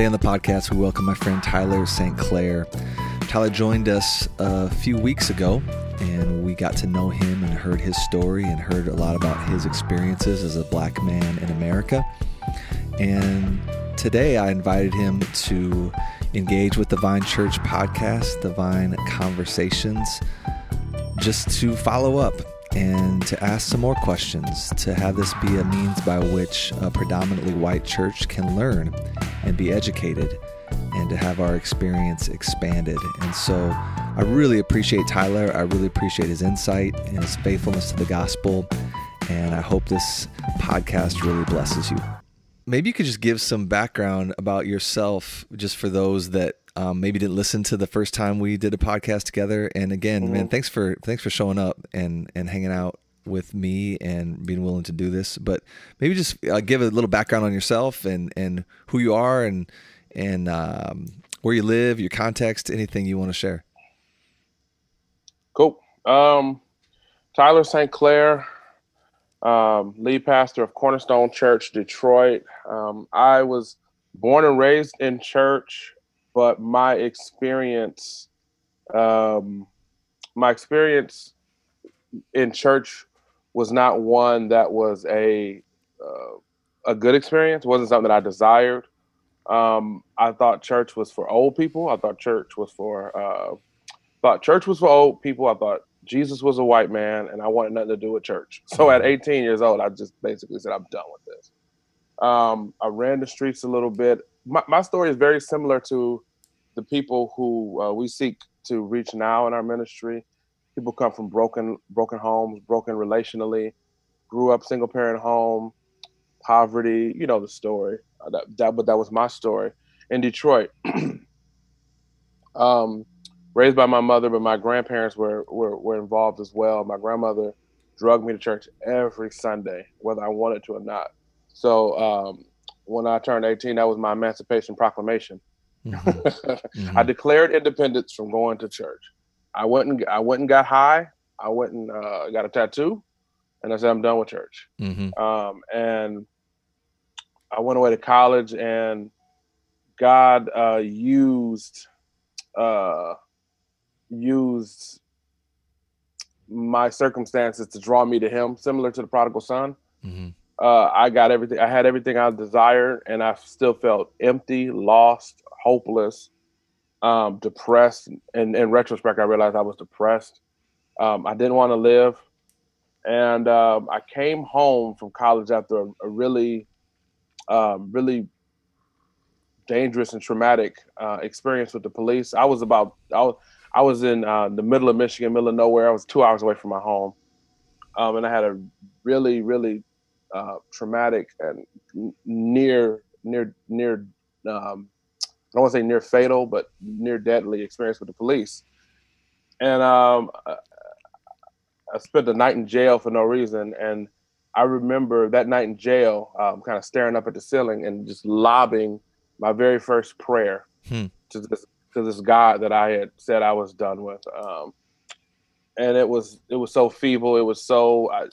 Today on the podcast, we welcome my friend Tyler St. Clair. Tyler joined us a few weeks ago, and we got to know him and heard his story and heard a lot about his experiences as a black man in America. And today I invited him to engage with the Vine Church podcast, the Vine Conversations, just to follow up and to ask some more questions, to have this be a means by which a predominantly white church can learn and be educated and to have our experience expanded. And so I really appreciate Tyler. I really appreciate his insight and his faithfulness to the gospel. And I hope this podcast really blesses you. Maybe you could just give some background about yourself, just for those that um, maybe didn't listen to the first time we did a podcast together. And again, mm-hmm. man, thanks for thanks for showing up and and hanging out with me and being willing to do this. But maybe just uh, give a little background on yourself and and who you are and and um, where you live, your context, anything you want to share. Cool. Um, Tyler St. Clair, um, lead pastor of Cornerstone Church, Detroit. Um, I was born and raised in church but my experience, um, my experience in church was not one that was a uh, a good experience. It wasn't something that I desired. Um, I thought church was for old people. I thought church was for uh, thought church was for old people. I thought Jesus was a white man, and I wanted nothing to do with church. So at 18 years old, I just basically said, "I'm done with this." Um, I ran the streets a little bit my, my story is very similar to the people who uh, we seek to reach now in our ministry. People come from broken broken homes, broken relationally, grew up single parent home, poverty. You know the story. Uh, that, that but that was my story in Detroit. um, raised by my mother, but my grandparents were, were were involved as well. My grandmother drugged me to church every Sunday, whether I wanted to or not. So um, when I turned 18, that was my Emancipation Proclamation. Mm-hmm. mm-hmm. I declared independence from going to church. I went and I went and got high. I went and uh, got a tattoo, and I said I'm done with church. Mm-hmm. Um, and I went away to college, and God uh, used uh, used my circumstances to draw me to Him, similar to the prodigal son. Mm-hmm uh, I got everything. I had everything I desired, and I still felt empty, lost, hopeless, um, depressed. And in retrospect, I realized I was depressed. Um, I didn't want to live, and um, I came home from college after a, a really, um, really dangerous and traumatic uh, experience with the police. I was about I was, I was in uh, the middle of Michigan, middle of nowhere. I was two hours away from my home, um, and I had a really, really uh, traumatic and near near near um, I don't want to say near fatal, but near deadly experience with the police. And um, I spent the night in jail for no reason. And I remember that night in jail, um, kind of staring up at the ceiling and just lobbing my very first prayer hmm. to this to this God that I had said I was done with. Um, and it was it was so feeble. It was so I,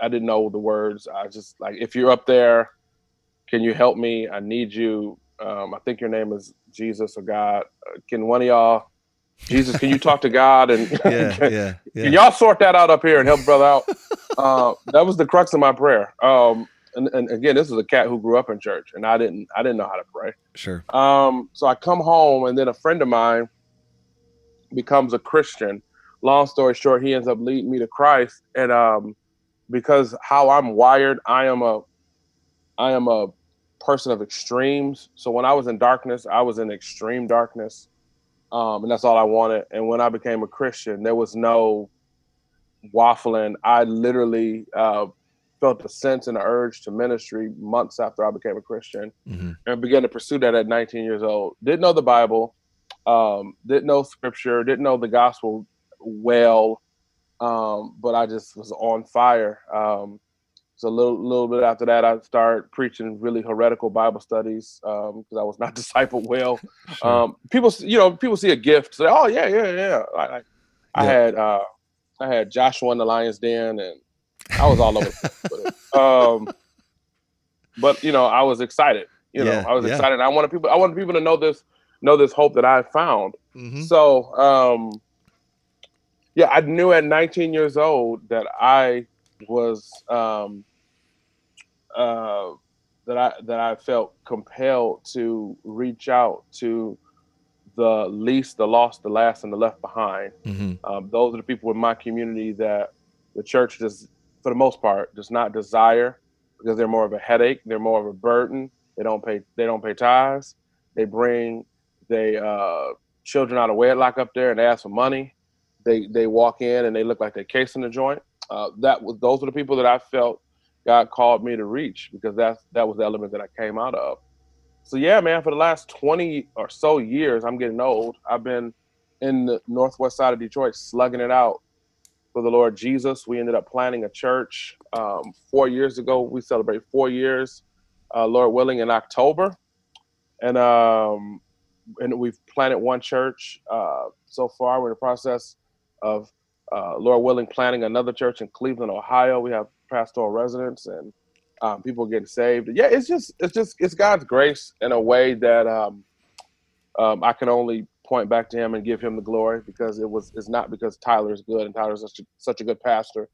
I didn't know the words. I just like, if you're up there, can you help me? I need you. Um, I think your name is Jesus or God. Uh, can one of y'all, Jesus, can you talk to God and yeah, can, yeah, yeah. can, y'all sort that out up here and help brother out? uh, that was the crux of my prayer. Um, and, and, again, this was a cat who grew up in church, and I didn't, I didn't know how to pray. Sure. Um, so I come home, and then a friend of mine becomes a Christian. Long story short, he ends up leading me to Christ, and um, because how I'm wired, I am a I am a person of extremes. So when I was in darkness, I was in extreme darkness. Um, and that's all I wanted. And when I became a Christian, there was no waffling. I literally uh, felt a sense and an urge to ministry months after I became a Christian mm-hmm. and began to pursue that at 19 years old. Didn't know the Bible, um, didn't know scripture, didn't know the gospel well. Um, but I just was on fire. So a little, little bit after that, I started preaching really heretical Bible studies because um, I was not discipled well. Sure. Um, people, you know, people see a gift, say, "Oh yeah, yeah, yeah." I, I, I had, uh, I had Joshua in the Lion's Den, and I was all over. um, but you know, I was excited. You Yeah, know, I was yeah. excited. I wanted people. I wanted people to know this, know this hope that I found. Mhm. So, um, yeah, I knew at 19 years old that I was um, uh, that I that I felt compelled to reach out to the least, the lost, the last, and the left behind. Mhm. Um, those are the people in my community that the church does, for the most part, does not desire because they're more of a headache. They're more of a burden. They don't pay. They don't pay tithes. They bring they uh, children out of wedlock up there and they ask for money. They they walk in and they look like they're casing the joint. Uh, that was those were the people that I felt God called me to reach because that's that was the element that I came out of. So yeah, man, for the last 20 or so years, I'm getting old. I've been in the northwest side of Detroit slugging it out for the Lord Jesus. We ended up planting a church um, four years ago. We celebrate four years, uh, Lord willing, in October, and um, and we've planted one church uh, so far. We're in the process of uh, Lord willing planting another church in Cleveland, Ohio. We have pastoral residents and um, people getting saved. Yeah, it's just it's just it's God's grace in a way that um, um, I can only point back to Him and give Him the glory because it was it's not because Tyler is good and Tyler is such a, such a good pastor.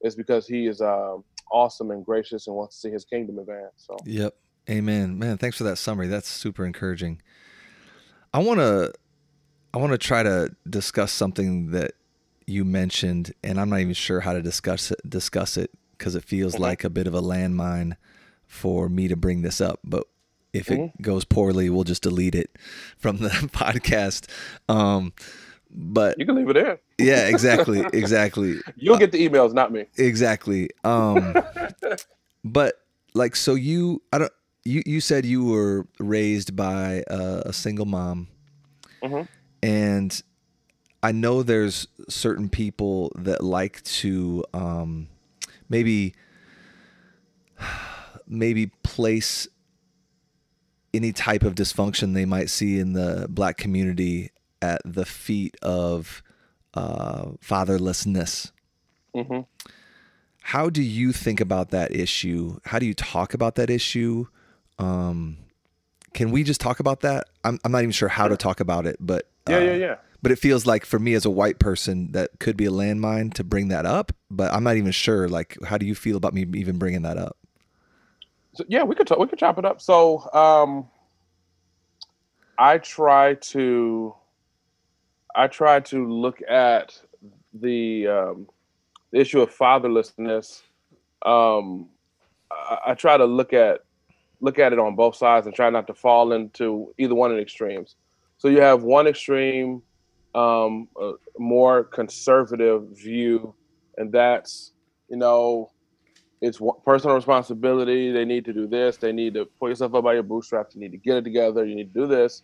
It's because he is um, awesome and gracious and wants to see His kingdom advance. So Yep. Amen. Man, thanks for that summary. That's super encouraging. I want to I want to try to discuss something that you mentioned and I'm not even sure how to discuss it discuss it because it feels Mhm. like a bit of a landmine for me to bring this up, but if it Mhm. goes poorly, we'll just delete it from the podcast. Um but you can leave it in. yeah, exactly, exactly. You'll get the emails, not me. Exactly. Um but like so you I don't you you said you were raised by a, a single mom Mhm. and I know there's certain people that like to um maybe maybe place any type of dysfunction they might see in the black community at the feet of uh, fatherlessness hmm how do you think about that issue? How do you talk about that issue? Um, can we just talk about that? I'm, I'm not even sure how to talk about it, but Yeah, uh, yeah, yeah. But it feels like for me as a white person that could be a landmine to bring that up. But I'm not even sure. Like, how do you feel about me even bringing that up? So, yeah, we could talk, we could chop it up. So um, I try to I try to look at the um, the issue of fatherlessness. Um, I, I try to look at look at it on both sides and try not to fall into either one of the extremes. So you have one extreme, um, a more conservative view, and that's you know it's personal responsibility. They need to do this. They need to pull yourself up by your bootstraps. You need to get it together. You need to do this.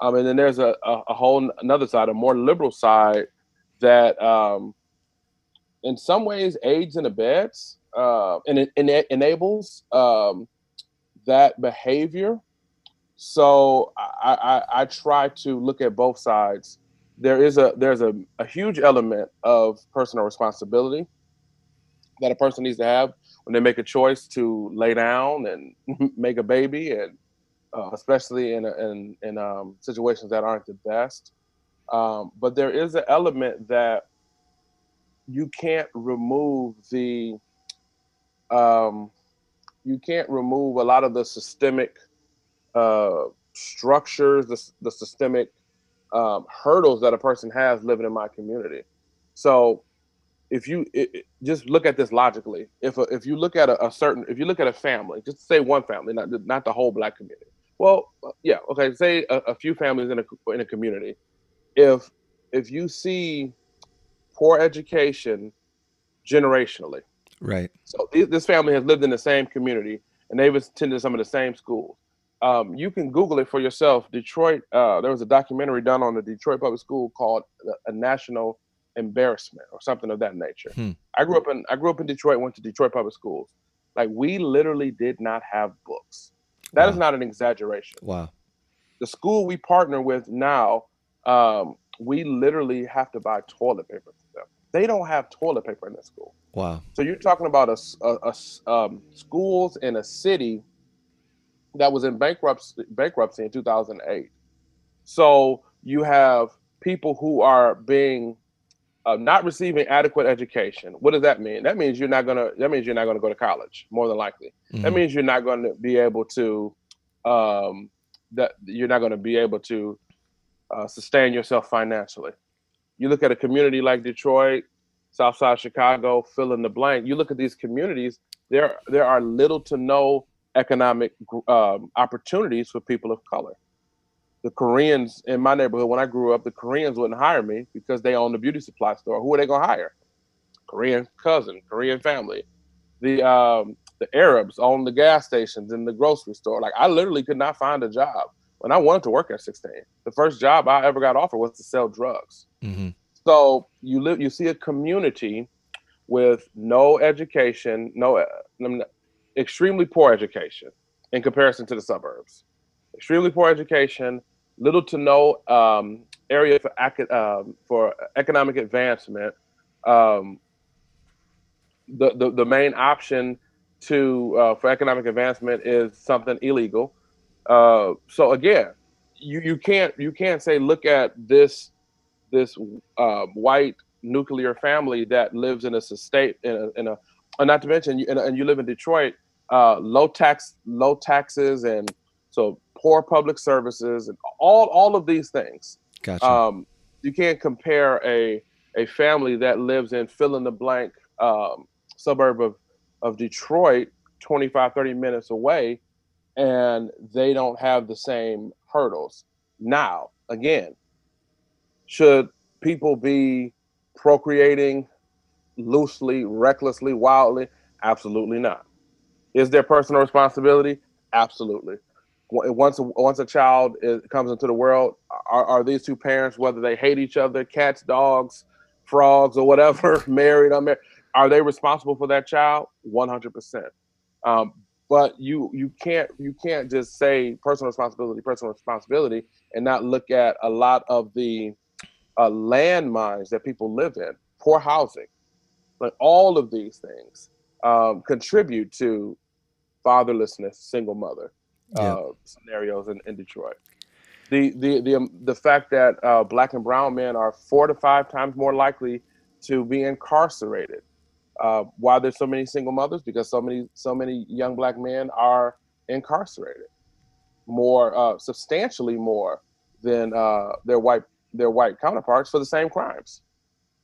Um, and then there's a, a, a whole another side, a more liberal side that, um, in some ways, aids and abets uh, and it, and it enables um, that behavior. So I, I, I try to look at both sides. There is a there's a, a huge element of personal responsibility that a person needs to have when they make a choice to lay down and make a baby, and uh, especially in in in um, situations that aren't the best. Um, but there is an element that you can't remove the um, you can't remove a lot of the systemic uh, structures, the, the systemic um, hurdles that a person has living in my community. So if you it, it- just look at this logically, if a, if you look at a, a certain, if you look at a family, just say one family, not not the whole black community. Well, uh, yeah, okay, say a, a few families in a in a community. If if you see poor education generationally, Right. so th- this family has lived in the same community and they've attended some of the same schools. Um, you can Google it for yourself. Detroit, uh, there was a documentary done on the Detroit Public School called "A National Embarrassment" or something of that nature. Hmm. I grew up in I grew up in Detroit. Went to Detroit Public Schools. Like we literally did not have books. That is Wow. not an exaggeration. Wow. The school we partner with now, um, we literally have to buy toilet paper for them. They don't have toilet paper in the school. Wow. So you're talking about a, a- a um, schools in a city that was in bankruptcy bankruptcy in 2008. So you have people who are being uh, not receiving adequate education. What does that mean? That means you're not gonna. That means you're not gonna go to college. More than likely, mm-hmm. that means you're not going to be able to. Um, that you're not going to be able to uh, sustain yourself financially. You look at a community like Detroit, Southside Chicago, fill in the blank. You look at these communities. There, there are little to no economic um, opportunities for people of color the Koreans in my neighborhood when I grew up, the Koreans wouldn't hire me because they own the beauty supply store. Who are they gonna hire? Korean cousin, Korean family. The um, the Arabs own the gas stations and the grocery store. Like I literally could not find a job when I wanted to work at 16. The first job I ever got offered was to sell drugs. Mm-hmm. So you live, you see a community with no education, no uh, extremely poor education in comparison to the suburbs. Extremely poor education, little to no um, area for, um, for economic advancement. Um, the, the, the main option to uh, for economic advancement is something illegal. Uh, so again, you, you can't you can't say look at this this uh, white nuclear family that lives in a state in a, in a not to mention and you live in Detroit, uh, low tax low taxes and so poor public services, and all all of these things. Gotcha. Um, you can't compare a a family that lives in fill in the blank um, suburb of of Detroit, 25, 30 minutes away, and they don't have the same hurdles. Now, again, should people be procreating loosely, recklessly, wildly? Absolutely not. Is there personal responsibility? Absolutely once once a child is, comes into the world, are, are these two parents, whether they hate each other, cats, dogs, frogs, or whatever, married, unmarried, are they responsible for that child? One hundred percent. Um, but you you can't you can't just say personal responsibility, personal responsibility, and not look at a lot of the uh, landmines that people live in, poor housing, like all of these things um, contribute to fatherlessness, single mother uh, scenarios in, in Detroit. The the the um, the fact that uh, black and brown men are four to five times more likely to be incarcerated. Uh, why there's so many single mothers? Because so many so many young black men are incarcerated, more uh, substantially more than uh, their white their white counterparts for the same crimes.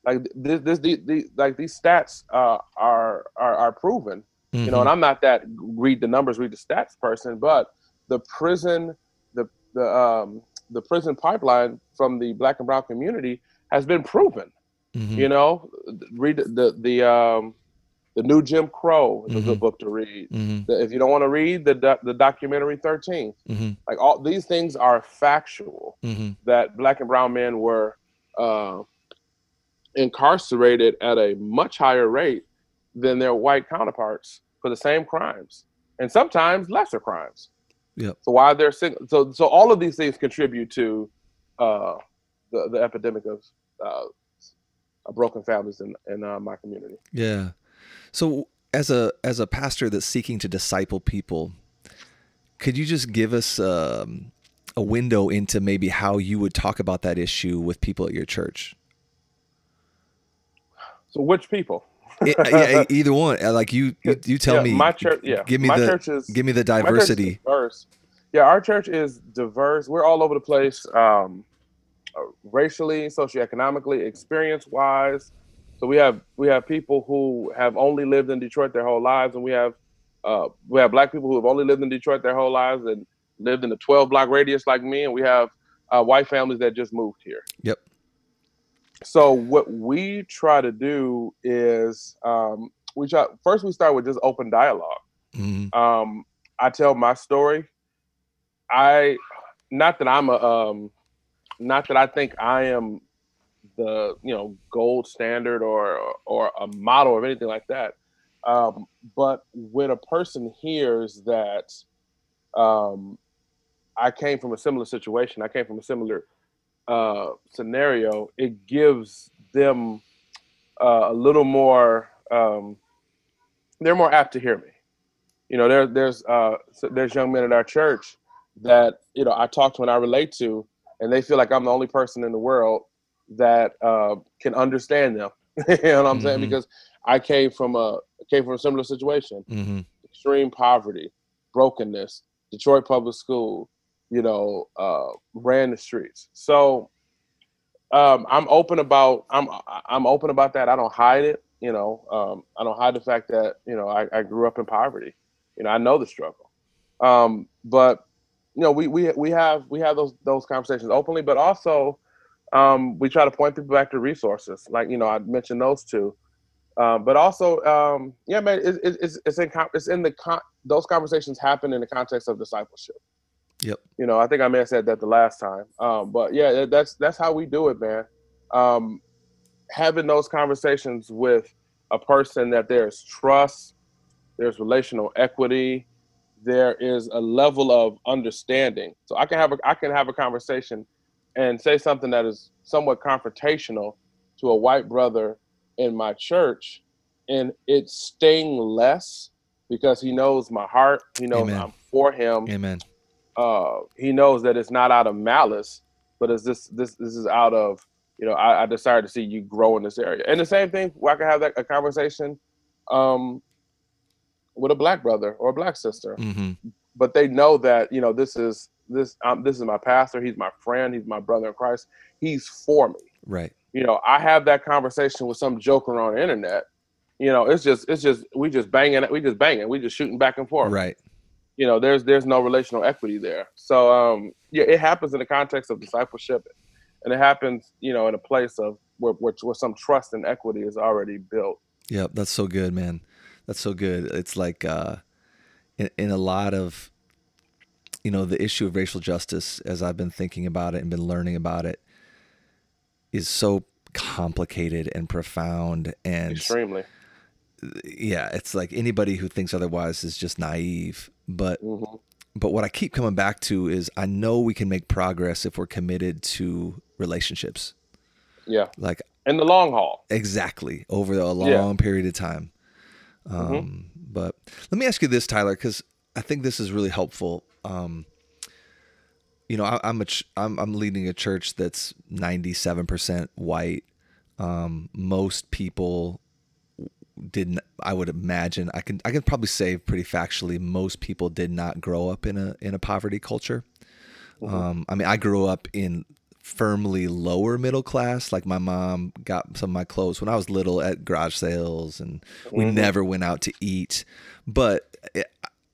Like this, this, the, the, like these stats uh, are, are are proven Mm-hmm. You know, and mm-hmm. I'm not that read the numbers, read the stats person, but the prison, the the um, the prison pipeline from the black and brown community has been proven. Mm-hmm. You know, read the the, um, the new Jim Crow is mm-hmm. a good mm-hmm. book to read. Mm-hmm. The, if you don't want to read the the documentary 13, like all these things are factual that black and brown men were uh, incarcerated at a much higher rate than their white counterparts for the same crimes and sometimes lesser crimes. Yeah. So why they're single, so so all of these things contribute to uh, the the epidemic of uh, broken families in in uh, my community. Yeah. So as a as a pastor that's seeking to disciple people, could you just give us um, a window into maybe how you would talk about that issue with people at your church? So which people? It, yeah, either one. Uh, like you, you, you tell yeah, me. My church, yeah. Give me my the, church is, give me the diversity. diverse. Yeah, our church is diverse. We're all over the place, um, uh, racially, socioeconomically, experience-wise. So we have we have people who have only lived in Detroit their whole lives, and we have uh, we have black people who have only lived in Detroit their whole lives and lived in a 12 block radius like me, and we have uh, white families that just moved here. Yep. So what we try to do is um, we try first we start with just open dialog mm-hmm. um, I tell my story. I not that I'm a um, not that I think I am the you know gold standard or or a model or anything like that. Um, but when a person hears that um, I came from a similar situation, I came from a similar uh, scenario, it gives them uh, a little more. Um, they're more apt to hear me. You know, there there's uh there's young men at our church that you know I talk to and I relate to, and they feel like I'm the only person in the world that uh, can understand them. you know what I'm mm-hmm. saying? Because I came from a came from a similar situation, mm-hmm. extreme poverty, brokenness, Detroit public school, you know, uh, ran the streets. So um, I'm open about I'm I'm open about that. I don't hide it. You know, um, I don't hide the fact that you know I, I, grew up in poverty. You know, I know the struggle. Um, but you know, we we we have we have those those conversations openly, but also um, we try to point people back to resources. Like you know, I mentioned those two. Um, but also, um, yeah, man, it, it, it's it's in it's in the con- those conversations happen in the context of discipleship. Yep. You know, I think I may have said that the last time. Um, but yeah, that's that's how we do it, man. Um, having those conversations with a person that there's trust, there's relational equity, there is a level of understanding. So I can have a I can have a conversation and say something that is somewhat confrontational to a white brother in my church, and it sting less because he knows my heart. He knows Amen. I'm for him. Amen uh, he knows that it's not out of malice, but it's this this this is out of you know I, I decided to see you grow in this area. And the same thing, I can have that a conversation um, with a black brother or a black sister, mm-hmm. but they know that you know this is this um, this is my pastor. He's my friend. He's my brother in Christ. He's for me. Right. You know, I have that conversation with some joker on the internet. You know, it's just it's just we just banging it, we just banging we just shooting back and forth. Right you know there's there's no relational equity there. So um yeah it happens in the context of discipleship and it happens you know in a place of where, where, where some trust and equity is already built. Yep that's so good man. That's so good. It's like uh in, in a lot of you know the issue of racial justice as i've been thinking about it and been learning about it is so complicated and profound and extremely yeah, it's like anybody who thinks otherwise is just naive. But mm-hmm. but what I keep coming back to is I know we can make progress if we're committed to relationships. Yeah. Like in the long haul. Exactly. Over a long yeah. period of time. Mm-hmm. Um, mm-hmm. but let me ask you this, Tyler, because I think this is really helpful. Um, you know, I, am a ch- I'm, I'm leading a church that's 97% white. Um, most people didn't I would imagine I can I can probably say pretty factually most people did not grow up in a in a poverty culture. Mm-hmm. Um, I mean I grew up in firmly lower middle class. Like my mom got some of my clothes when I was little at garage sales, and we mm-hmm. never went out to eat. But it,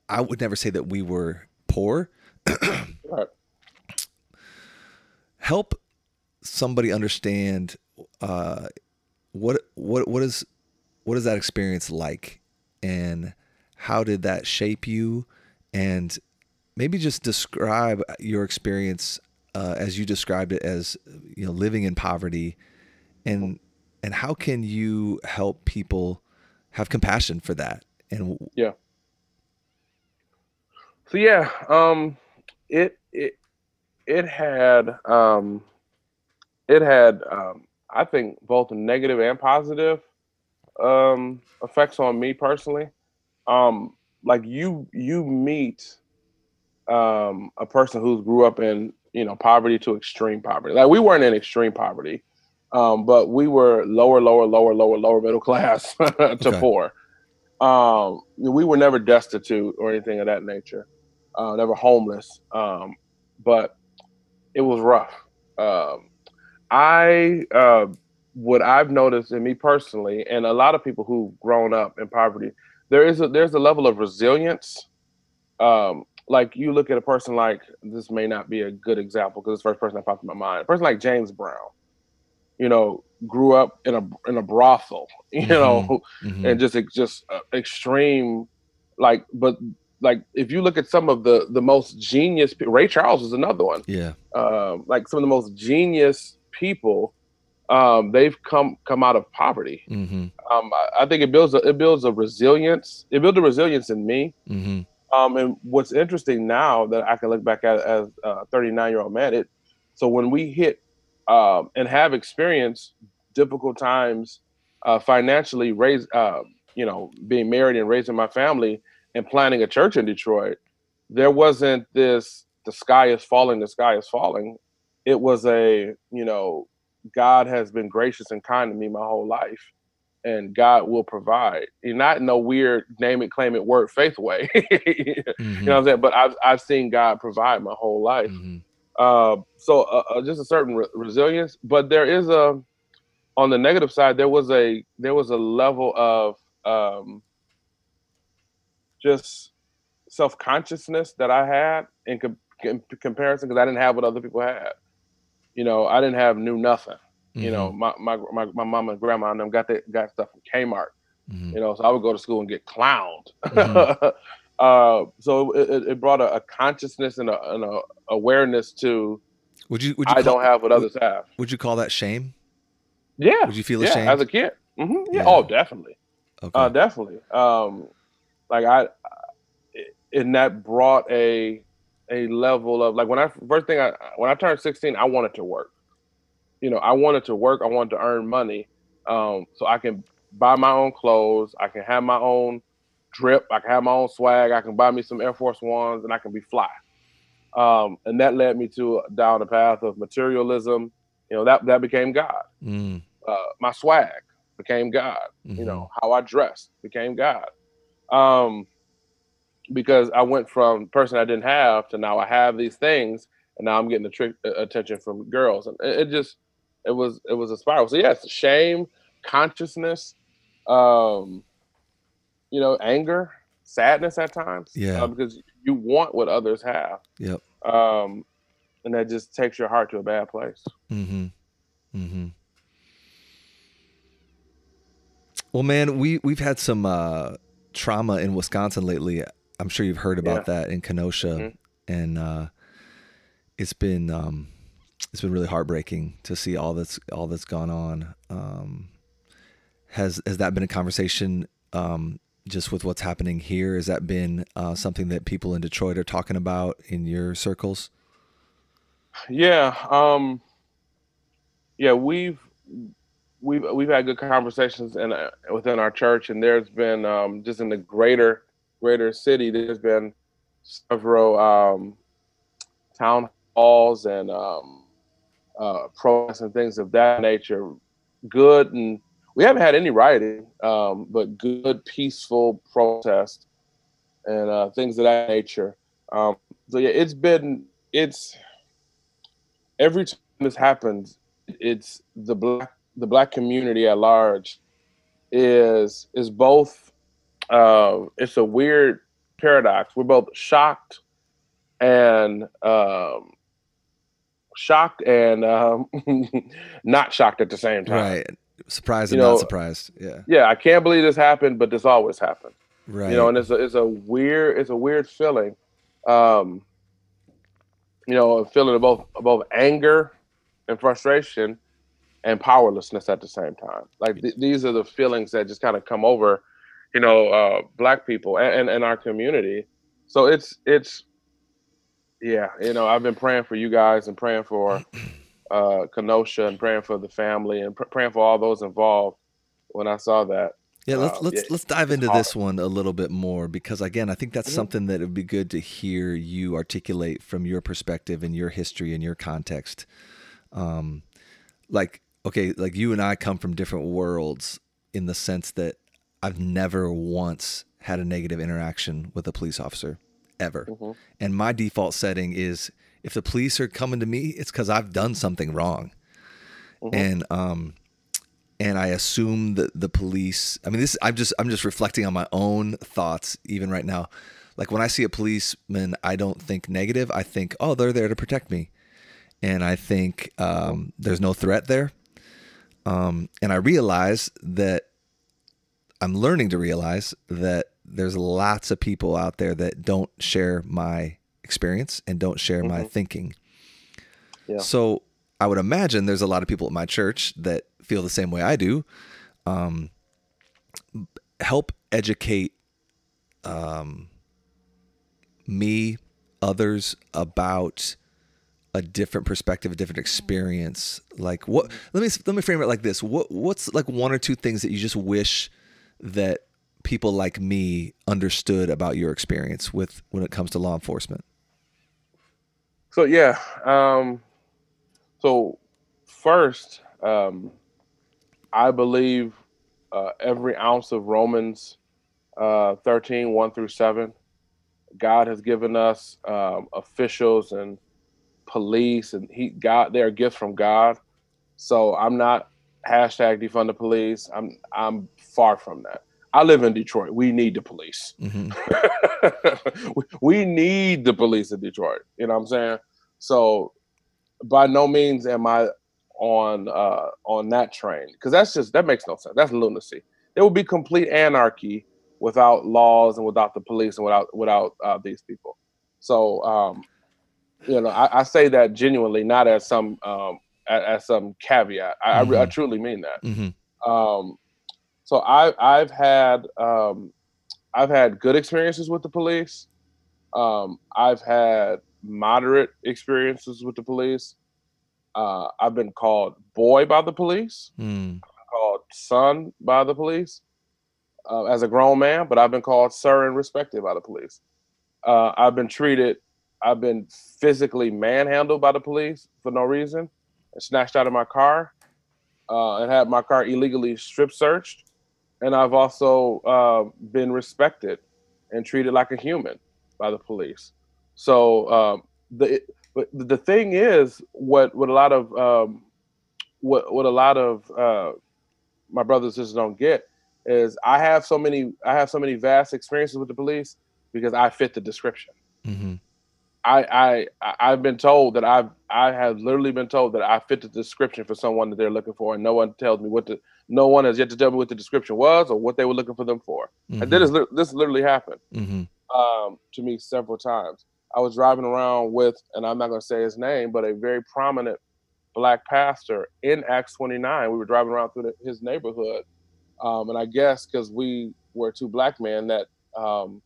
I would never say that we were poor. right. Help somebody understand uh, what what what is what is that experience like? And how did that shape you? And maybe just describe your experience uh, as you described it as you know living in poverty. And and how can you help people have compassion for that? And yeah. So yeah um it it it had um it had um i think both negative and positive um, effects on me personally. Um, like you, you meet um, a person who grew up in you know poverty to extreme poverty. Like we weren't in extreme poverty, um, but we were lower, lower, lower, lower, lower middle class to okay. poor. Um, we were never destitute or anything of that nature. Uh, never homeless, um, but it was rough. Um, I uh, what I've noticed in me personally, and a lot of people who've grown up in poverty, there is a there's a level of resilience. Um, like you look at a person like this may not be a good example because it's the first person that popped in my mind. A person like James Brown, you know, grew up in a in a brothel, you mm-hmm. know, mm-hmm. and just just uh, extreme, like, but like if you look at some of the the most genius, Ray Charles is another one. Yeah, um, like some of the most genius people um, they've come come out of poverty. Mm-hmm. Um, I, I, think it builds a, it builds a resilience. It builds a resilience in me. Mm-hmm. Um, and what's interesting now that I can look back at as a 39 year old man, it so when we hit um, and have experienced difficult times uh, financially, raise uh, you know being married and raising my family, and planting a church in Detroit, there wasn't this the sky is falling, the sky is falling. It was a, you know, God has been gracious and kind to me my whole life, and God will provide. You're not in no weird name it, claim it, word faith way. mm-hmm. You know what I'm saying? But I've I've seen God provide my whole life. Mm-hmm. Uh, so uh, uh, just a certain re- resilience, but there is a on the negative side there was a there was a level of um, just self consciousness that I had in, com- in comparison because I didn't have what other people had. You know, I didn't have new nothing. Mm-hmm. You know, mm-hmm. my, my my my mom and grandma and them got that got stuff from Kmart. Mm-hmm. You know, so I would go to school and get clowned. Mm-hmm. uh, so it, it brought a, a consciousness and a, and a, awareness to. Would you? Would you I call, don't have what others have. Would you call that shame? Yeah. Would you feel yeah, ashamed as a kid? Mm-hmm. Yeah. yeah. Oh, definitely. Okay. Uh, definitely. Um, like I, and that brought a a level of like when I first thing I when I turned 16, I wanted to work. You know, I wanted to work. I wanted to earn money, um, so I can buy my own clothes. I can have my own drip. I can have my own swag. I can buy me some Air Force Ones, and I can be fly. Um, and that led me to down the path of materialism. You know, that that became God. Mm. Uh, my swag became God. Mm-hmm. You know, how I dressed became God. Um, because I went from person I didn't have to now I have these things, and now I'm getting uh, attention from girls, and it, it, just it was it was a spiral. So yes, shame, consciousness, um, you know, anger, sadness at times, yeah, uh, because you want what others have. Yep. Um, and that just takes your heart to a bad place. Mm-hmm. Mm-hmm. Well, man, we we've had some uh, trauma in Wisconsin lately. I'm sure you've heard about yeah. that in Kenosha, mm-hmm. and uh, it's been um, it's been really heartbreaking to see all that's all that's gone on. Um, has has that been a conversation um, just with what's happening here? Has that been uh, something that people in Detroit are talking about in your circles? Yeah, um, yeah, we've we've we've had good conversations in, uh, within our church, and there's been um, just in the greater greater city, there's been several um, town halls and um, uh, protests and things of that nature. Good, and we haven't had any rioting, um, but good, peaceful protest and uh, things of that nature. Um, so yeah, it's been it's every time this happens, it's the black the black community at large is is both uh, it's a weird paradox. We're both shocked and um, shocked and um, not shocked at the same time. Right. Surprised and know, not surprised. Yeah. Yeah. I can't believe this happened, but this always happened. Right. You know, and it's a, it's a weird, it's a weird feeling. Um, you know, a feeling of both, of both anger and frustration and powerlessness at the same time. Like th- these are the feelings that just kind of come over, you know, uh, black people and, and, our community. So it's it's yeah, you know, I've been praying for you guys and praying for uh, Kenosha and praying for the family and pr- praying for all those involved when I saw that. Yeah, let's uh, let's let's dive into hard. this one a little bit more because again, I think that's mm-hmm. something that would be good to hear you articulate from your perspective and your history and your context. Um, like okay, like you and I come from different worlds in the sense that I've never once had a negative interaction with a police officer ever. Mm-hmm. And my default setting is if the police are coming to me, it's because I've done something wrong. Mm-hmm. And um and I assume that the police I mean this I'm just I'm just reflecting on my own thoughts even right now. Like when I see a policeman, I don't think negative. I think, oh, they're there to protect me. And I think um, there's no threat there. Um, and I realize that I'm learning to realize that there's lots of people out there that don't share my experience and don't share mm-hmm. my thinking. Yeah. So I would imagine there's a lot of people at my church that feel the same way I do. Um, help educate um, me, others about a different perspective, a different experience. Like what? Let me let me frame it like this. What what's like one or two things that you just wish that people like me understood about your experience with when it comes to law enforcement? So yeah, um, so first, um, I believe uh, every ounce of Romans uh, 13, 1 through 7. God has given us um, officials and police, and he God they are gifts from God. So I'm not hashtag defund the police. I'm I'm far from that. I live in Detroit. We need the police. Mm-hmm. we need the police in Detroit. You know what I'm saying? So by no means am I on uh on that train because that's just that makes no sense. That's lunacy. There would be complete anarchy without laws and without the police and without without uh, these people. So um, you know, I, I, say that genuinely, not as some um, as, as some caveat. I, mm-hmm. I, I, truly mean that. Mm-hmm. Um, so I I've had um, I've had good experiences with the police. Um, I've had moderate experiences with the police. Uh, I've been called boy by the police. Mm. called son by the police uh, as a grown man, but I've been called sir and respected by the police. Uh, I've been treated, I've been physically manhandled by the police for no reason, snatched out of my car, uh, and had my car illegally strip searched, and I've also uh, been respected and treated like a human by the police. So um, the the thing is, what what a lot of um, what what a lot of uh, my brothers just don't get is I have so many I have so many vast experiences with the police because I fit the description. Mm-hmm. I I I've been told that I've I have literally been told that I fit the description for someone that they're looking for, and no one tells me what the no one has yet to tell me what the description was or what they were looking for them for. Mm-hmm. And this this literally happened mm-hmm. um, to me several times. I was driving around with, and I'm not going to say his name, but a very prominent black pastor in Acts 29. We were driving around through the, his neighborhood, um, and I guess because we were two black men that um,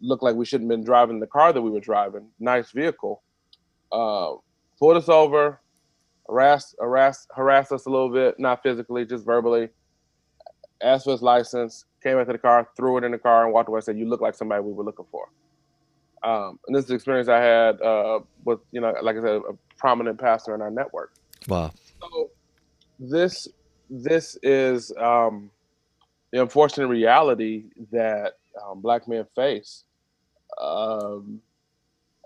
looked like we shouldn't have been driving the car that we were driving, nice vehicle, uh, pulled us over, harassed, harassed, harassed us a little bit, not physically, just verbally, asked for his license, came into the car, threw it in the car, and walked away. Said, "You look like somebody we were looking for." Um, and this is the experience I had uh, with, you know, like I said, a prominent pastor in our network. Wow. So this this is um, the unfortunate reality that um, black men face, um,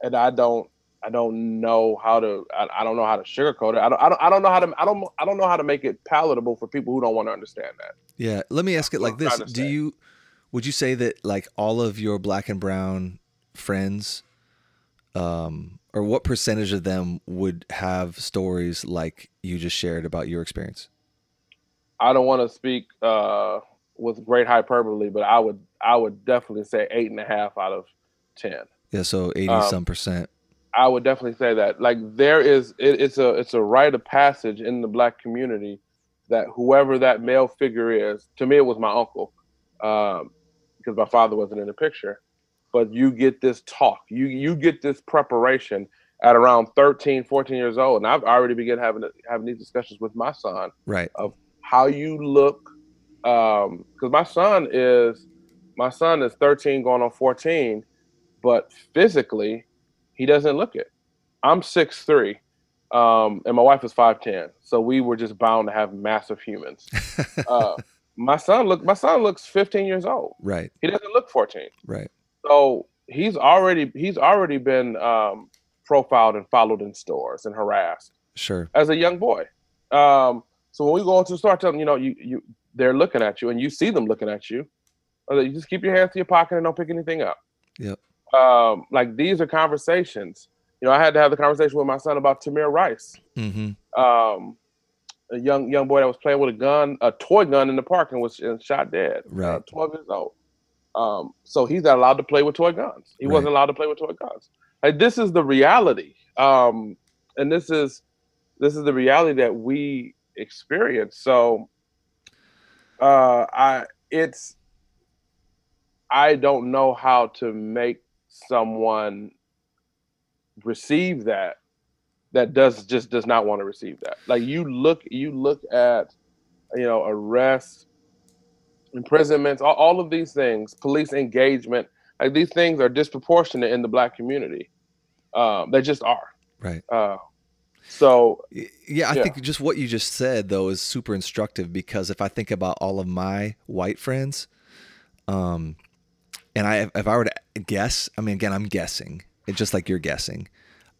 and I don't I don't know how to I, I, don't know how to sugarcoat it. I don't, I don't I don't know how to I don't I don't know how to make it palatable for people who don't want to understand that. Yeah, let me ask it like this: Do you would you say that like all of your black and brown friends, um, or what percentage of them would have stories like you just shared about your experience? I don't want to speak uh, with great hyperbole, but I would I would definitely say eight and a half out of ten. Yeah, so eighty um, some percent. I would definitely say that. Like there is, it, it's a it's a rite of passage in the black community that whoever that male figure is, to me it was my uncle, um, because my father wasn't in the picture. But you get this talk, you you get this preparation at around 13, 14 years old, and I've already begun having having these discussions with my son, right? Of how you look because um, my son is my son is 13 going on 14 but physically he doesn't look it. I'm 6'3 um, and my wife is 5'10 so we were just bound to have massive humans. Uh, my son look my son looks 15 years old. Right. He doesn't look 14 right. So he's already he's already been um, profiled and followed in stores and harassed sure. as a young boy. Um, so when we go into the store, tell them, you know, you you they're looking at you and you see them looking at you. You just keep your hands to your pocket and don't pick anything up. Yep. Um, like these are conversations. You know, I had to have the conversation with my son about Tamir Rice, mm-hmm. um, a young young boy that was playing with a gun, a toy gun in the park and was and shot dead. Right. Uh, Twelve years old. Um, so he's not allowed to play with toy guns. He right. wasn't allowed to play with toy guns. Like this is the reality, um, and this is this is the reality that we experience. So uh, I it's I don't know how to make someone receive that that does just does not want to receive that. Like you look you look at you know arrest imprisonments, all, all of these things, police engagement, like these things are disproportionate in the black community. Um, they just are. Right. Uh, so yeah, I yeah. think just what you just said though is super instructive because if I think about all of my white friends, um, and I if I were to guess, I mean again I'm guessing, it's just like you're guessing,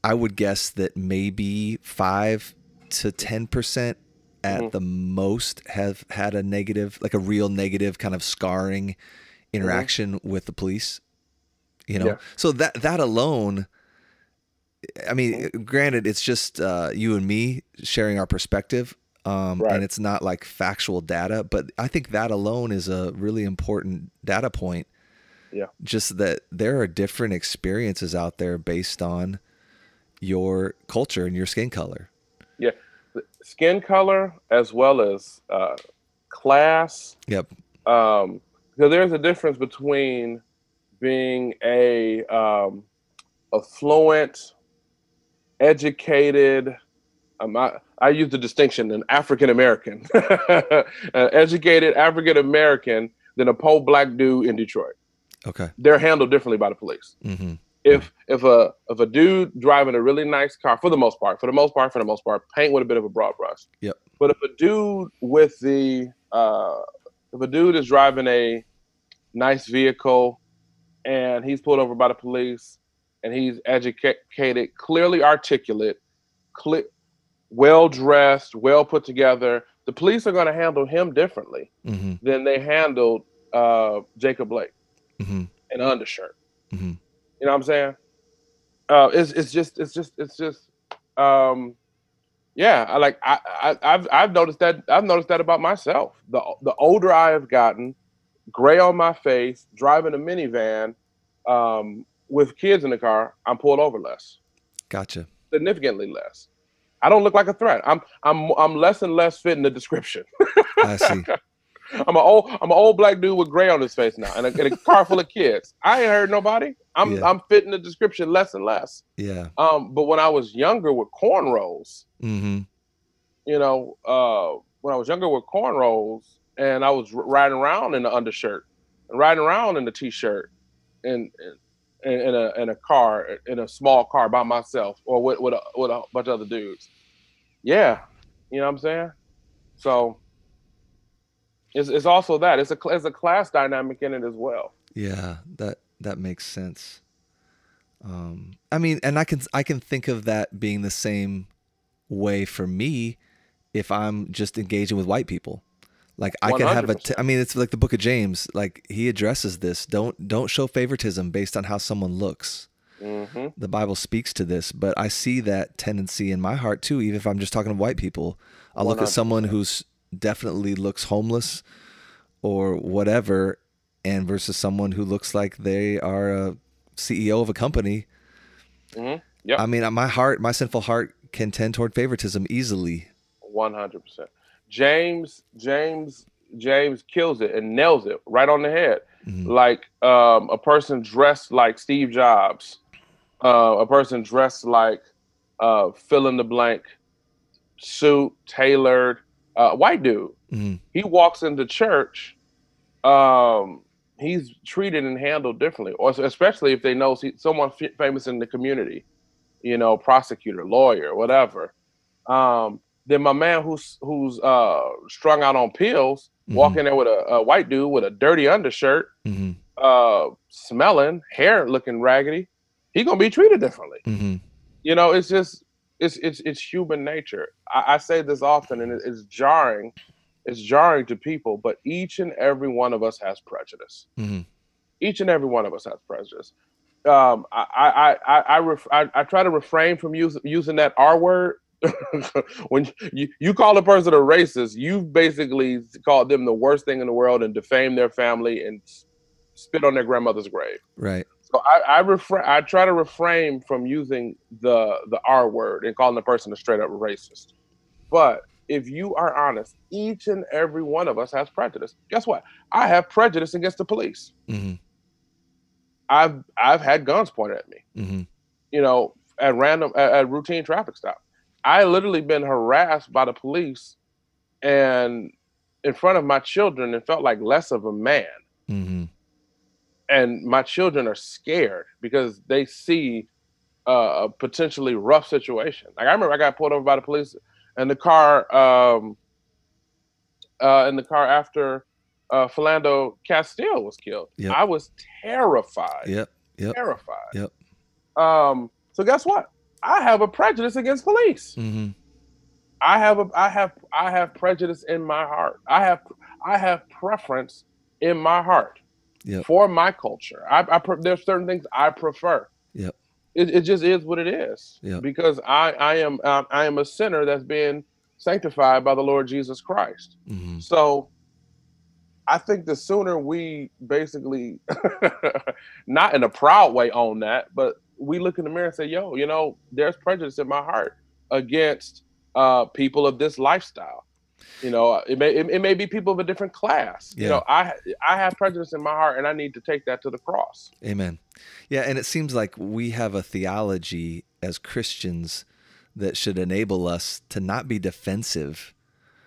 I would guess that maybe five to ten percent at mm-hmm. the most have had a negative, like a real negative kind of scarring mm-hmm. interaction mm-hmm. with the police. You know, yeah. so that that alone. I mean, mm-hmm. granted, it's just uh, you and me sharing our perspective, um, right. and it's not like factual data. But I think that alone is a really important data point. Yeah. Just that there are different experiences out there based on your culture and your skin color. Yeah skin color as well as uh, class. Yep. Um, because there's a difference between being a um, affluent, educated. Um, I, I use the distinction an African American, educated African American than a poor black dude in Detroit. Okay. They're handled differently by the police. Mm-hmm if if a if a dude driving a really nice car for the most part for the most part for the most part paint with a bit of a broad brush yep but if a dude with the uh if a dude is driving a nice vehicle and he's pulled over by the police and he's educated clearly articulate cl- well dressed well put together the police are going to handle him differently mm-hmm. than they handled uh jacob blake mm-hmm. an undershirt mm-hmm. You know what I'm saying? Uh, it's it's just it's just it's just um, yeah. I like I, I I've I've noticed that I've noticed that about myself. The the older I have gotten, gray on my face, driving a minivan, um, with kids in the car, I'm pulled over less. Gotcha. Significantly less. I don't look like a threat. I'm I'm I'm less and less fit in the description. I see. I'm an old I'm an old black dude with gray on his face now, and a, and a car full of kids. I ain't heard nobody. I'm yeah. I'm fitting the description less and less. Yeah. Um, but when I was younger with cornrows, mm-hmm. you know, uh, when I was younger with cornrows, and I was riding around in the undershirt, and riding around in the t-shirt, and. and in a in a car in a small car by myself or with with a, with a bunch of other dudes. Yeah, you know what I'm saying. So it's, it's also that it's a it's a class dynamic in it as well. Yeah, that that makes sense. Um, I mean, and I can I can think of that being the same way for me if I'm just engaging with white people. Like I 100%. can have a. T- I mean, it's like the Book of James. Like he addresses this. Don't don't show favoritism based on how someone looks. Mm-hmm. The Bible speaks to this, but I see that tendency in my heart too. Even if I'm just talking to white people, I'll 100%. look at someone who's definitely looks homeless or whatever, and versus someone who looks like they are a CEO of a company. Mm-hmm. Yeah. I mean, my heart, my sinful heart, can tend toward favoritism easily. One hundred percent. James, James, James kills it and nails it right on the head. Mm-hmm. Like um, a person dressed like Steve Jobs, uh, a person dressed like uh, fill in the blank, suit tailored, uh, white dude. Mm-hmm. He walks into church. Um, he's treated and handled differently, or especially if they know someone f- famous in the community, you know, prosecutor, lawyer, whatever. Um, then my man who's who's uh, strung out on pills, mm-hmm. walking there with a, a, white dude with a dirty undershirt, mm-hmm. uh, smelling, hair looking raggedy, he gonna be treated differently. Mm-hmm. You know, it's just it's it's it's human nature. I, I say this often, and it, it's jarring. It's jarring to people, but each and every one of us has prejudice. Mm-hmm. Each and every one of us has prejudice. Um, I I I I, ref, I, I try to refrain from use, using that R word. when you, you call a person a racist, you've basically called them the worst thing in the world and defame their family and spit on their grandmother's grave. Right. So I I, refra- I try to refrain from using the the R word and calling the person a straight up racist. But if you are honest, each and every one of us has prejudice. Guess what? I have prejudice against the police. Mm-hmm. I've I've had guns pointed at me. Mm-hmm. You know, at random at, at routine traffic stop. I literally been harassed by the police, and in front of my children and felt like less of a man. Mm-hmm. And my children are scared because they see uh, a potentially rough situation. Like I remember I got pulled over by the police in the car um, uh, in the car after uh, Philando Castile was killed. Yep. I was terrified. Yep. Yep. Terrified. Yep. Um, so guess what? I have a prejudice against police. Mm-hmm. I have a I have I have prejudice in my heart. I have I have preference in my heart Yep. for my culture. I, I pre- there's certain things I prefer. Yep. It, it just is what it is. Yep. Because I I am um, I am a sinner that's being sanctified by the Lord Jesus Christ. Mm-hmm. So I think the sooner we basically, not in a proud way on that, but we look in the mirror and say, yo, you know, there's prejudice in my heart against uh, people of this lifestyle. You know, it may it, it may be people of a different class. You know, I I have prejudice in my heart, and I need to take that to the cross. Amen. Yeah, and it seems like we have a theology as Christians that should enable us to not be defensive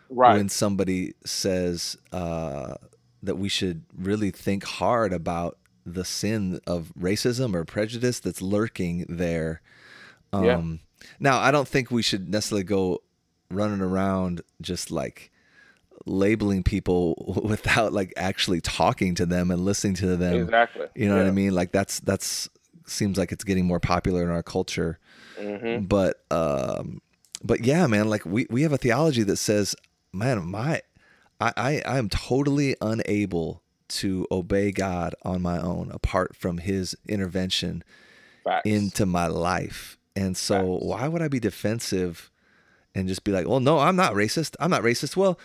Right. when somebody says uh, that we should really think hard about the sin of racism or prejudice that's lurking there. Um, Yeah. Now, I don't think we should necessarily go running around just like labeling people without like actually talking to them and listening to them. exactly. You know what I mean? Like that's that's seems like it's getting more popular in our culture. Mhm. But um but yeah, man, like we we have a theology that says, man, my I I, I am totally unable to obey God on my own apart from his intervention Facts. into my life. And so Facts. why would I be defensive and just be like, "Well, no, I'm not racist. I'm not racist." Well,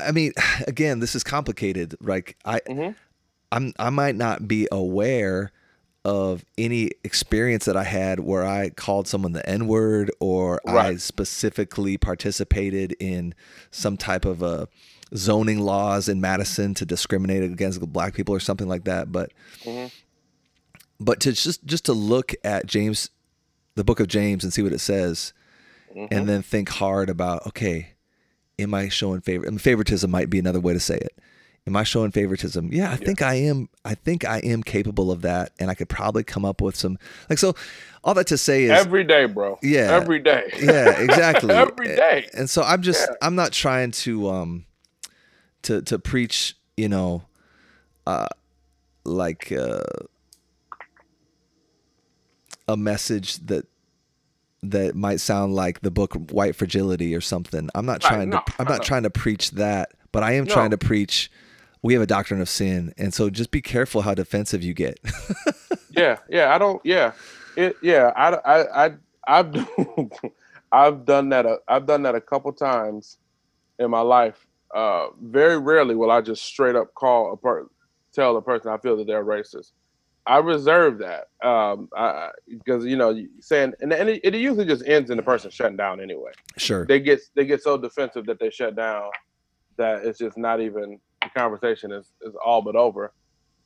I mean, again, this is complicated. Like I Mhm. I'm I might not be aware of any experience that I had where I called someone the N word or I specifically participated in some type of a zoning laws in Madison to discriminate against black people or something like that. But Mhm. but to just just to look at James, the book of James, and see what it says, Mhm. and then think hard about okay, am I showing favor? And favoritism might be another way to say it. Am I showing favoritism? Yeah, I think I am. I think I am capable of that, and I could probably come up with some like so. All that to say is, every day, bro. Yeah. Every day. yeah, exactly. every day. And so I'm just Yeah. I'm not trying to um to to preach, you know, uh like uh a message that that might sound like the book White Fragility or something. I'm not Right, trying no, to I'm not no. trying to preach that, but I am No. trying to preach we have a doctrine of sin. And so just be careful how defensive you get. yeah yeah i don't yeah it yeah i i, I i've i've done that a, i've done that a couple times in my life uh very rarely will i just straight up call a per tell a person i feel that they're racist i reserve that um I because you know saying and, and it, it usually just ends in the person shutting down anyway sure. they get they get so defensive that they shut down that it's just not even the conversation is is all but over.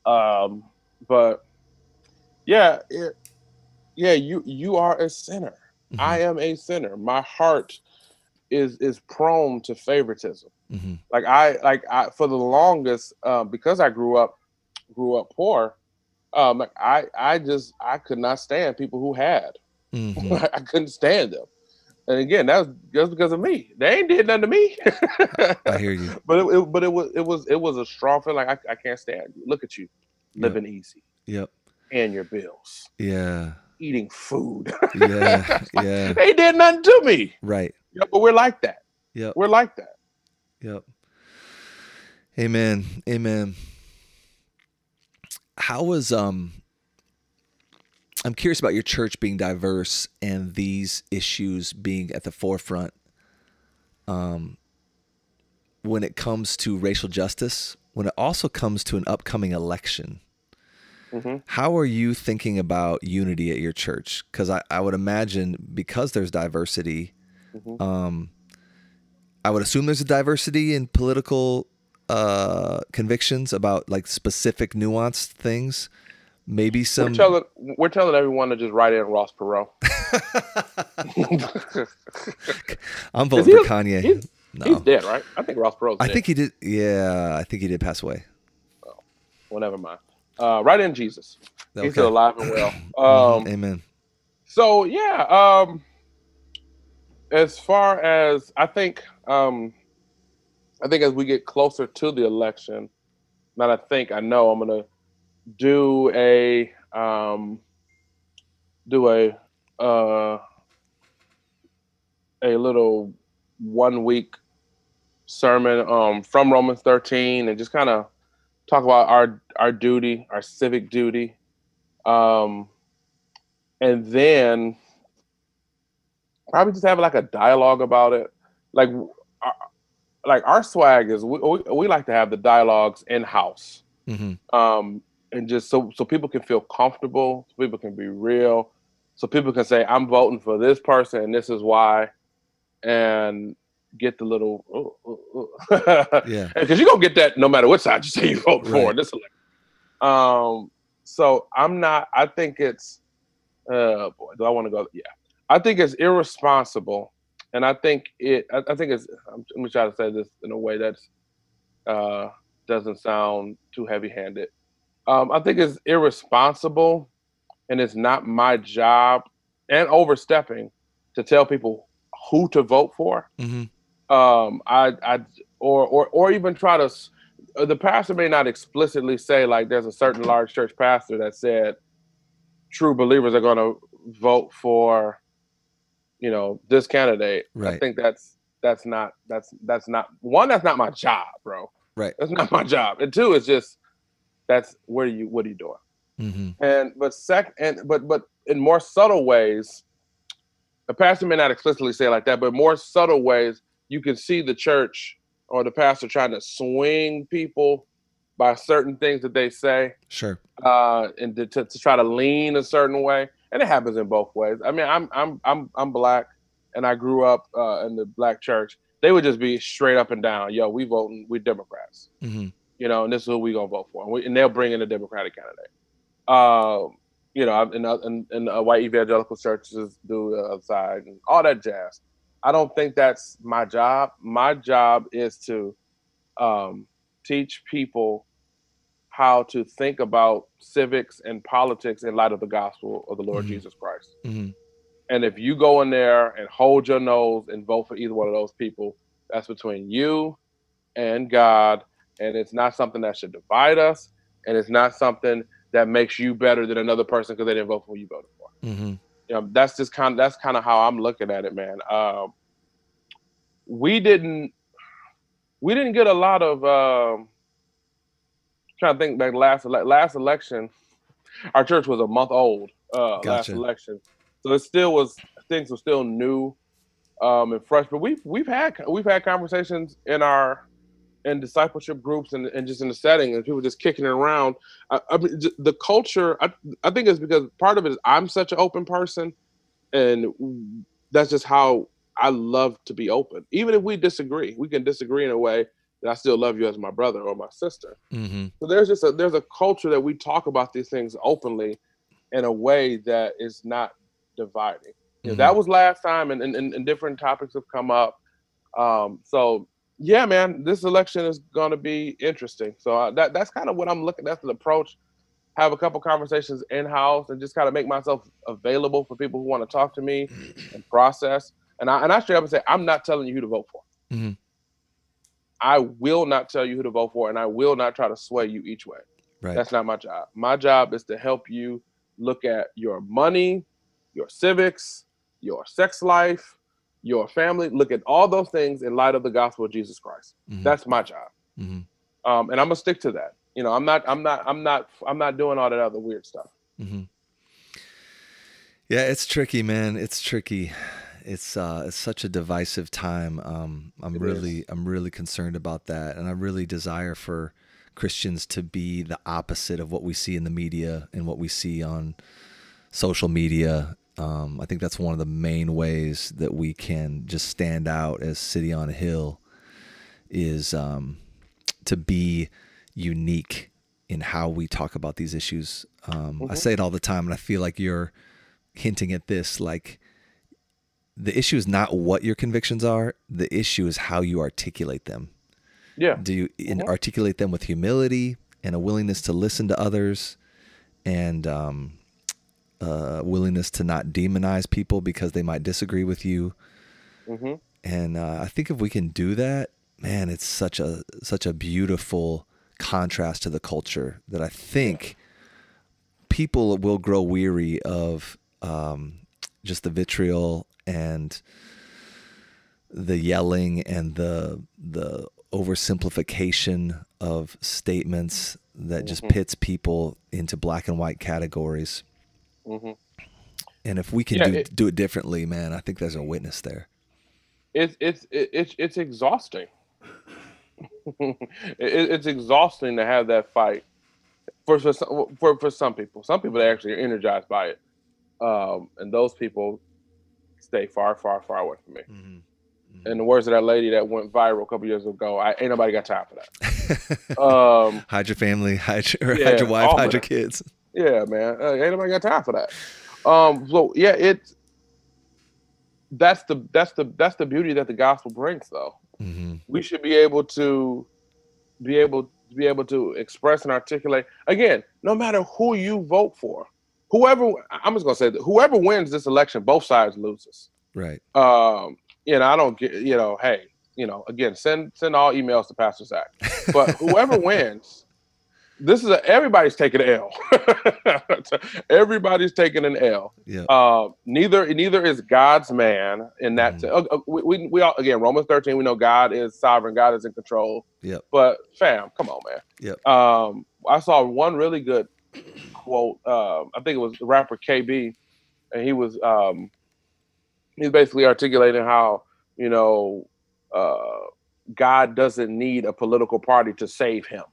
Um, but yeah, it, yeah, you you are a sinner. Mhm. I am a sinner. My heart is is prone to favoritism. Mhm. Like I like I for the longest um, because I grew up grew up poor. Um, like I I just I could not stand people who had. Mhm. I couldn't stand them. And again, that was just because of me. They ain't did nothing to me. I hear you. but it, it- but it was it was it was a strong feeling. Like I, I can't stand you. Look at you, living easy, Yep. And your bills, Yeah. eating food. Yeah. Yeah. they did nothing to me. Right. Yeah, but we're like that. Yep. We're like that. Yep. Amen. Amen. How was um I'm curious about your church being diverse and these issues being at the forefront um when it comes to racial justice, when it also comes to an upcoming election. hmm How are you thinking about unity at your church? Because I, I would imagine because there's diversity, Mhm. um, I would assume there's a diversity in political uh, convictions about like specific nuanced things. Maybe We're some. telling we're telling everyone to just write in Ross Perot. I'm voting for Kanye. he's, No. He's dead, right? I think Ross Perot's I dead. think he did. Yeah, I think he did pass away. Well, never mind. Uh, right in Jesus. He's still alive and well. Mhm. Um, Amen. So yeah, um, as far as I think, um, I think as we get closer to the election, not I think I know I'm gonna do a um, do a uh, a little one week sermon um, from Romans 13 and just kind of talk about our our duty, our civic duty. Um, and then probably just have like a dialogue about it. Like, our, like our swag is we, we, we like to have the dialogues in house, hmm um, and just so so people can feel comfortable, so people can be real, so people can say I'm voting for this person and this is why, and get the little oh, oh, oh. Yeah. because you're gonna get that no matter what side you say you vote for Right. in this election. Um, so I'm not. I think it's. Uh, boy, do I want to go? Yeah, I think it's irresponsible, and I think it. I, I think it's. I'm, let me try to say this in a way that's uh, doesn't sound too heavy-handed. Um, I think it's irresponsible, and it's not my job, and overstepping to tell people who to vote for hmm um i i or or or even try to uh, the pastor may not explicitly say like there's a certain large church pastor that said true believers are going to vote for you know this candidate i think that's that's not that's that's not one that's not my job bro Right. that's not my job and two it's just that's what are you what are you doing hmm and but sec and but but in more subtle ways, the pastor may not explicitly say like that, but more subtle ways, you can see the church or the pastor trying to swing people by certain things that they say, Sure. uh, and to, to, to try to lean a certain way. And it happens in both ways. I mean, I'm I'm I'm I'm black, and I grew up uh, in the black church. They would just be straight up and down, yo, we voting, we Democrats hmm you know, and this is who we gonna vote for, and, we, and they'll bring in a Democratic candidate. Um, you know, and and, and uh, white evangelical churches do the other side and all that jazz. I don't think that's my job. My job is to um, teach people how to think about civics and politics in light of the gospel of the Lord Mhm. Jesus Christ. hmm And if you go in there and hold your nose and vote for either one of those people, that's between you and God. And it's not something that should divide us. And it's not something that makes you better than another person because they didn't vote for who you voted for. hmm You know, that's just kind of that's kind of how I'm looking at it, man. Um, we didn't we didn't get a lot of um, trying to think back last last election. Our church was a month old uh, last election, so it still was things were still new um, and fresh. But we've we've had we've had conversations in our in discipleship groups and, and just in the setting and people just kicking it around. I, I mean, the culture. I, I think it's because part of it is I'm such an open person, and that's just how I love to be open. Even if we disagree, we can disagree in a way that I still love you as my brother or my sister. hmm So there's just a there's a culture that we talk about these things openly in a way that is not dividing. You know, that was last time, and, and, and different topics have come up. Um, so yeah, man, this election is going to be interesting. So uh, that that's kind of what I'm looking. That's the approach. Have a couple conversations in house and just kind of make myself available for people who want to talk to me and process. And I and I straight up and say, I'm not telling you who to vote for. Mhm. I will not tell you who to vote for, and I will not try to sway you each way. Right. That's not my job. My job is to help you look at your money, your civics, your sex life, your family. Look at all those things in light of the gospel of Jesus Christ. Mhm. That's my job, Mhm. um, and I'm gonna stick to that. You know, I'm not, I'm not, I'm not, I'm not doing all that other weird stuff. hmm Yeah, it's tricky, man. It's tricky. It's uh, it's such a divisive time. Um, I'm It really, is. I'm really concerned about that, and I really desire for Christians to be the opposite of what we see in the media and what we see on social media. Um, I think that's one of the main ways that we can just stand out as City on a Hill is um, to be unique in how we talk about these issues. Um, I Mhm. say it all the time, and I feel like you're hinting at this like the issue is not what your convictions are. The issue is how you articulate them. Yeah. Do you Mhm. articulate them with humility and a willingness to listen to others, and um, uh, willingness to not demonize people because they might disagree with you? Mm-hmm. And uh, I think if we can do that, man, it's such a such a beautiful contrast to the culture that I think people will grow weary of um, just the vitriol and the yelling and the the oversimplification of statements that just Mhm. pits people into black and white categories. hmm And if we can Yeah, do it- do it differently, man, I think there's a witness there. It's it's it's it's exhausting. it, it's exhausting to have that fight for for some, for for some people. Some people they actually are energized by it, um, and those people stay far, far, far away from me. Mm-hmm. In the words of that lady that went viral a couple years ago, I ain't nobody got time for that. Um, hide your family, hide your, Yeah, hide your wife, hide your kids. Yeah, man. Uh, ain't nobody got time for that. Um, so yeah, it's that's the that's the that's the beauty that the gospel brings, though. Mm-hmm. We should be able to be able to be able to express and articulate again, no matter who you vote for, whoever I'm just gonna say that whoever wins this election, both sides loses. Right. Um, you know, I don't get you know, hey, you know, again, send send all emails to Pastor Zach. But whoever wins, this is a, everybody's taking an L. everybody's taking an L. Yeah. Uh, neither neither is God's man in that. Mhm. t- uh, uh, we, we we all again Romans thirteen. We know God is sovereign. God is in control. Yeah. But fam, come on, man. Yeah. Um, I saw one really good quote. Um, I think it was the rapper KB, and he was um, he's basically articulating how you know uh, God doesn't need a political party to save him.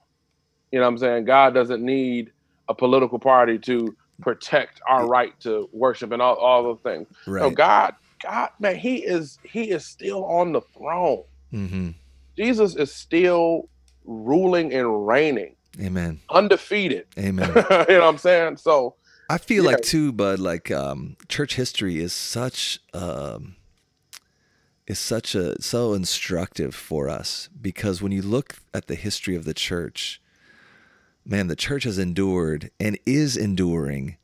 You know what I'm saying? God doesn't need a political party to protect our right to worship and all, all those things. Right. No, God, God, man, he is he is still on the throne. mm-hmm. Jesus is still ruling and reigning, Amen. undefeated. Amen. you know what I'm saying? So I feel Yeah. like too, bud. Like um, church history is such um, is such a so instructive for us because when you look at the history of the church, man, the church has endured and is enduring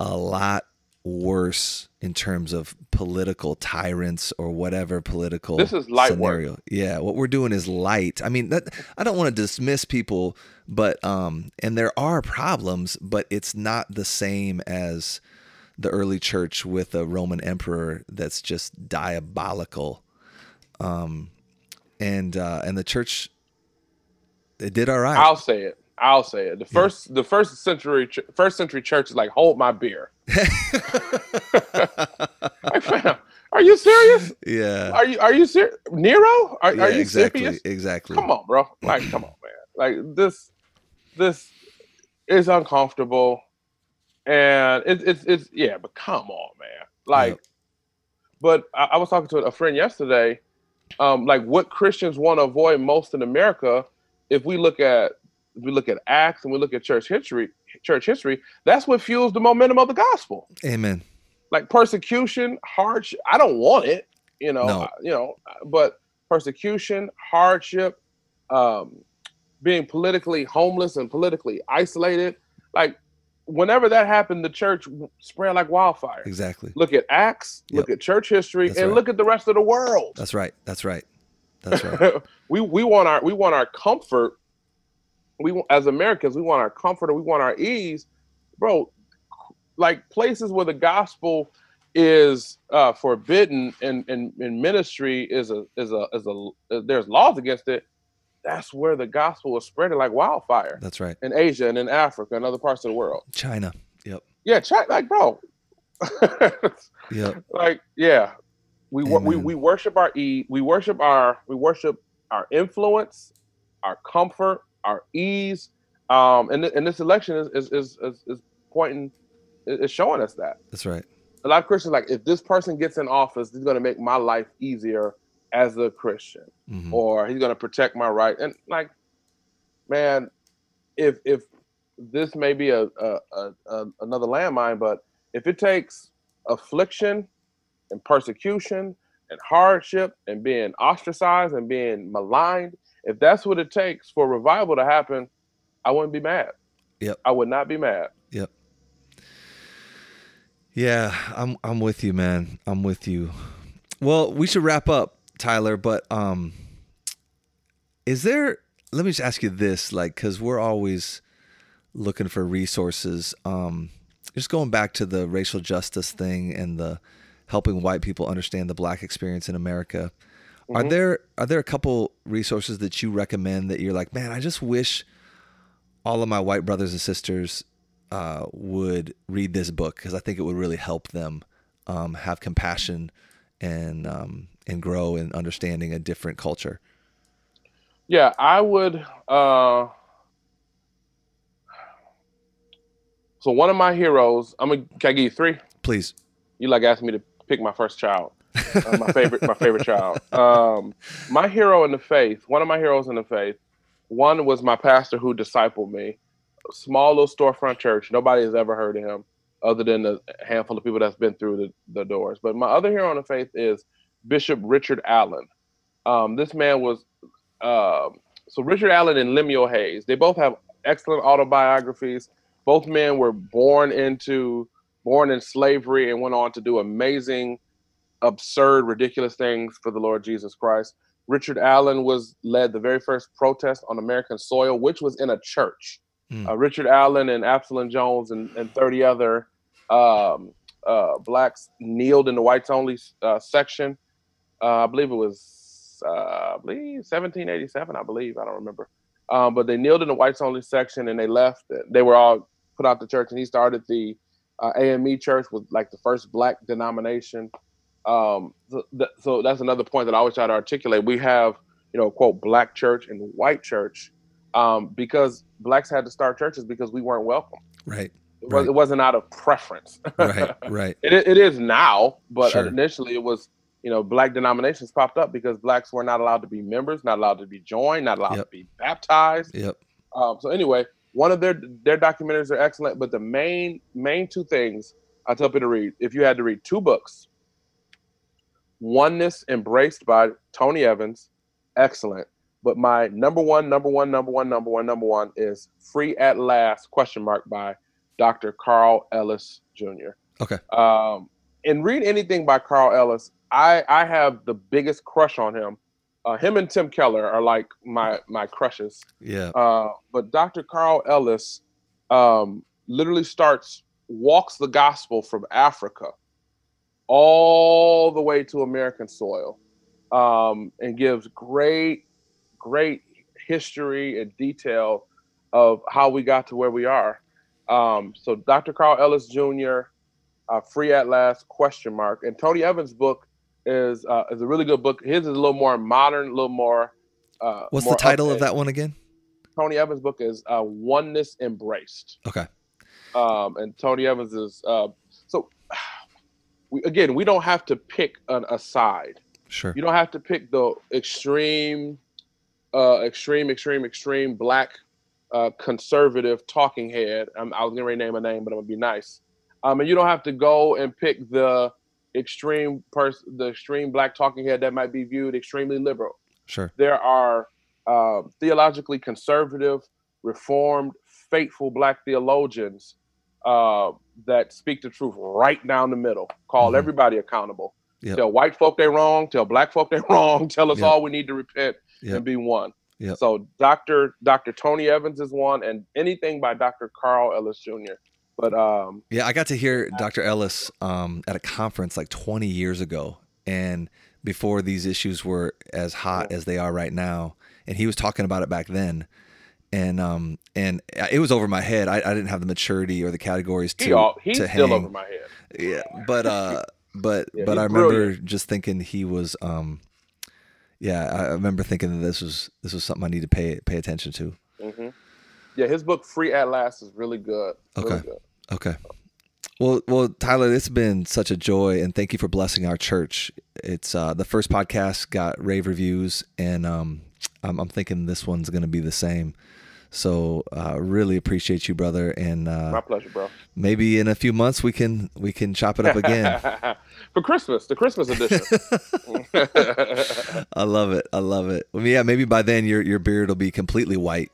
a lot worse in terms of political tyrants or whatever political This is light work. scenario. Yeah, what we're doing is light. I mean, that I don't want to dismiss people, but um and there are problems, but it's not the same as the early church with a Roman emperor that's just diabolical. Um and uh and the church it did all right. I'll say it. I'll say it. The first the first century first century church is like hold my beer. Like, fam, are you serious? yeah. Are you are you serious? Nero? Are, yeah, are you exactly. serious? Exactly. Come on, bro. Like, come on, man. Like this, this is uncomfortable, and it's it's it's yeah. But come on, man. Like, Yep. but I, I was talking to a friend yesterday. Um, like what Christians want to avoid most in America, if we look at if we look at Acts and we look at church history, church history, that's what fuels the momentum of the gospel. Amen. Like persecution, hardship. I don't want it, you know, No. you know, but persecution, hardship, um, being politically homeless and politically isolated. Like whenever that happened, the church spread like wildfire. Exactly. Look at Acts, look at church history, That's and right. look at the rest of the world. That's right. That's right. That's right. we we want our we want our comfort. We as Americans, we want our comfort and we want our ease, bro. Like places where the gospel is uh, forbidden and, and and ministry is a is a is a there's laws against it. That's where the gospel was spreading like wildfire That's right. in Asia and in Africa and other parts of the world. China. Yep. Yeah, China, like bro, Yep. like yeah we we we worship our e we worship our we worship our influence our comfort our ease um and, th- and this election is is is is, is pointing is showing us that That's right. a lot of christians like if this person gets in office he's going to make my life easier as a christian Mhm. or he's going to protect my right and like man if if this may be a, a, a, a another landmine but if it takes affliction and persecution and hardship and being ostracized and being maligned, if that's what it takes for revival to happen, I wouldn't be mad. Yep. I would not be mad. Yep. Yeah, I'm I'm with you, man. I'm with you. Well, we should wrap up, Tyler, but um is there let me just ask you this like cuz we're always looking for resources um just going back to the racial justice thing and the helping white people understand the black experience in America. Mm-hmm. Are there are there a couple resources that you recommend that you're like, man, I just wish all of my white brothers and sisters uh, would read this book because I think it would really help them um, have compassion and um, and grow in understanding a different culture. Yeah, I would. Uh, so one of my heroes, I'm gonna can I give you three? Please. You like asking me to pick my first child, uh, my favorite, my favorite child. Um, my hero in the faith. One of my heroes in the faith. One was my pastor who discipled me small little storefront church. Nobody has ever heard of him other than the handful of people that's been through the, the doors. But my other hero in the faith is Bishop Richard Allen. Um, this man was uh, so Richard Allen and Lemuel Haynes. They both have excellent autobiographies. Both men were born into born in slavery and went on to do amazing, absurd, ridiculous things for the Lord Jesus Christ. Richard Allen was led the very first protest on American soil, which was in a church. Mm. Uh, Richard Allen and Absalom Jones and, and 30 other um, uh, blacks kneeled in the whites only uh, section. Uh, I believe it was, uh, I believe 1787. I believe I don't remember, um, but they kneeled in the whites only section and they left. They were all put out the church, and he started the uh, AME Church with like the first black denomination. Um, so, th- so that's another point that I always try to articulate. We have, you know, quote black church and white church um, because blacks had to start churches because we weren't welcome. Right. It, was, right. wasn't out of preference. right. Right. It, it is now, but sure. initially it was, you know, black denominations popped up because blacks were not allowed to be members, not allowed to be joined, not allowed yep. to be baptized. Yep. Um, so anyway, one of their their documentaries are excellent, but the main main two things I tell people to read, if you had to read two books, Oneness Embraced by Tony Evans, excellent. But my number one, number one, number one, number one, number one is Free at Last question mark by Dr. Carl Ellis Jr. Okay. Um, and read anything by Carl Ellis. I I have the biggest crush on him. Uh, him and Tim Keller are like my my crushes. Yeah. Uh, but Dr. Carl Ellis um, literally starts walks the gospel from Africa all the way to American soil, um, and gives great great history and detail of how we got to where we are. Um, so Dr. Carl Ellis Jr., uh, Free at Last, question mark. And Tony Evans' book is uh, is a really good book. His is a little more modern, a little more. Uh, What's more the title of that one again? Tony Evans' book is uh, Oneness Embraced. Okay. Um, and Tony Evans is uh, so. We, again, we don't have to pick an, a side. Sure. You don't have to pick the extreme uh, extreme, extreme, extreme black uh, conservative talking head. I'm, I was gonna name a name, but I'm gonna be nice. Um, and you don't have to go and pick the extreme person, the extreme black talking head that might be viewed extremely liberal. Sure. There are uh, theologically conservative, reformed, faithful black theologians uh, that speak the truth right down the middle. Call mm-hmm. everybody accountable. Yep. Tell white folk they're wrong. Tell black folk they're wrong. Tell us yep. all we need to repent yep. and be one. Yep. So Dr. Dr. Tony Evans is one, and anything by Dr. Carl Ellis Jr. But um, yeah, I got to hear Dr. Ellis um, at a conference like 20 years ago, and before these issues were as hot yeah. as they are right now, and he was talking about it back then. And um and it was over my head. I, I didn't have the maturity or the categories to he all, he's to still hang. over my head. Yeah, but uh, but Yeah, but I remember brilliant. just thinking he was um, yeah, I remember thinking that this was this was something I need to pay pay attention to. hmm Yeah, his book "Free at Last" is really good. Really Okay. good. Okay. Well, well, Tyler, it's been such a joy, and thank you for blessing our church. It's uh, the first podcast got rave reviews, and um, I'm, I'm thinking this one's going to be the same. So, uh, really appreciate you, brother, and My uh, pleasure, bro. maybe in a few months we can we can chop it up again. for Christmas, the Christmas edition. I love it. I love it. Well, yeah, maybe by then your your beard will be completely white.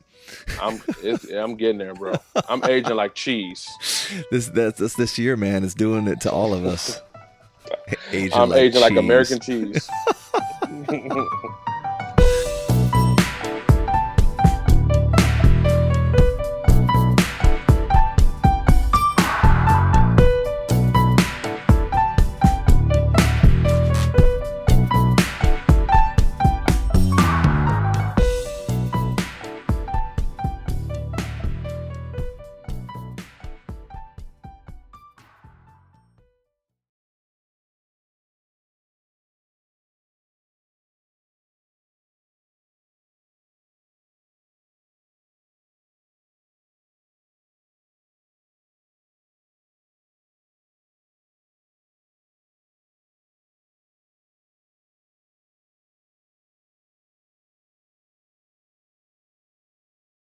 I'm I'm getting there, bro. I'm aging like cheese. This that's, that's this year, man. It's doing it to all of us. Aging I'm like aging cheese. like American cheese.